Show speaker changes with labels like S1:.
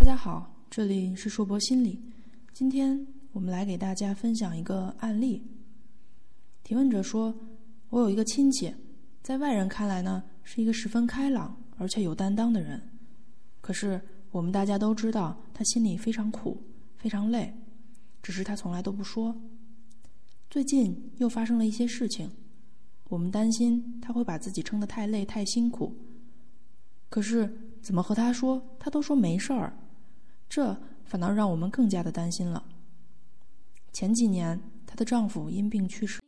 S1: 大家好，这里是硕博心理。今天我们来给大家分享一个案例。提问者说：“我有一个亲戚，在外人看来呢，是一个十分开朗而且有担当的人。可是我们大家都知道，他心里非常苦，非常累，只是他从来都不说。最近又发生了一些事情，我们担心他会把自己撑得太累、太辛苦。可是怎么和他说，他都说没事儿。”这反倒让我们更加的担心了。前几年，她的丈夫因病去世。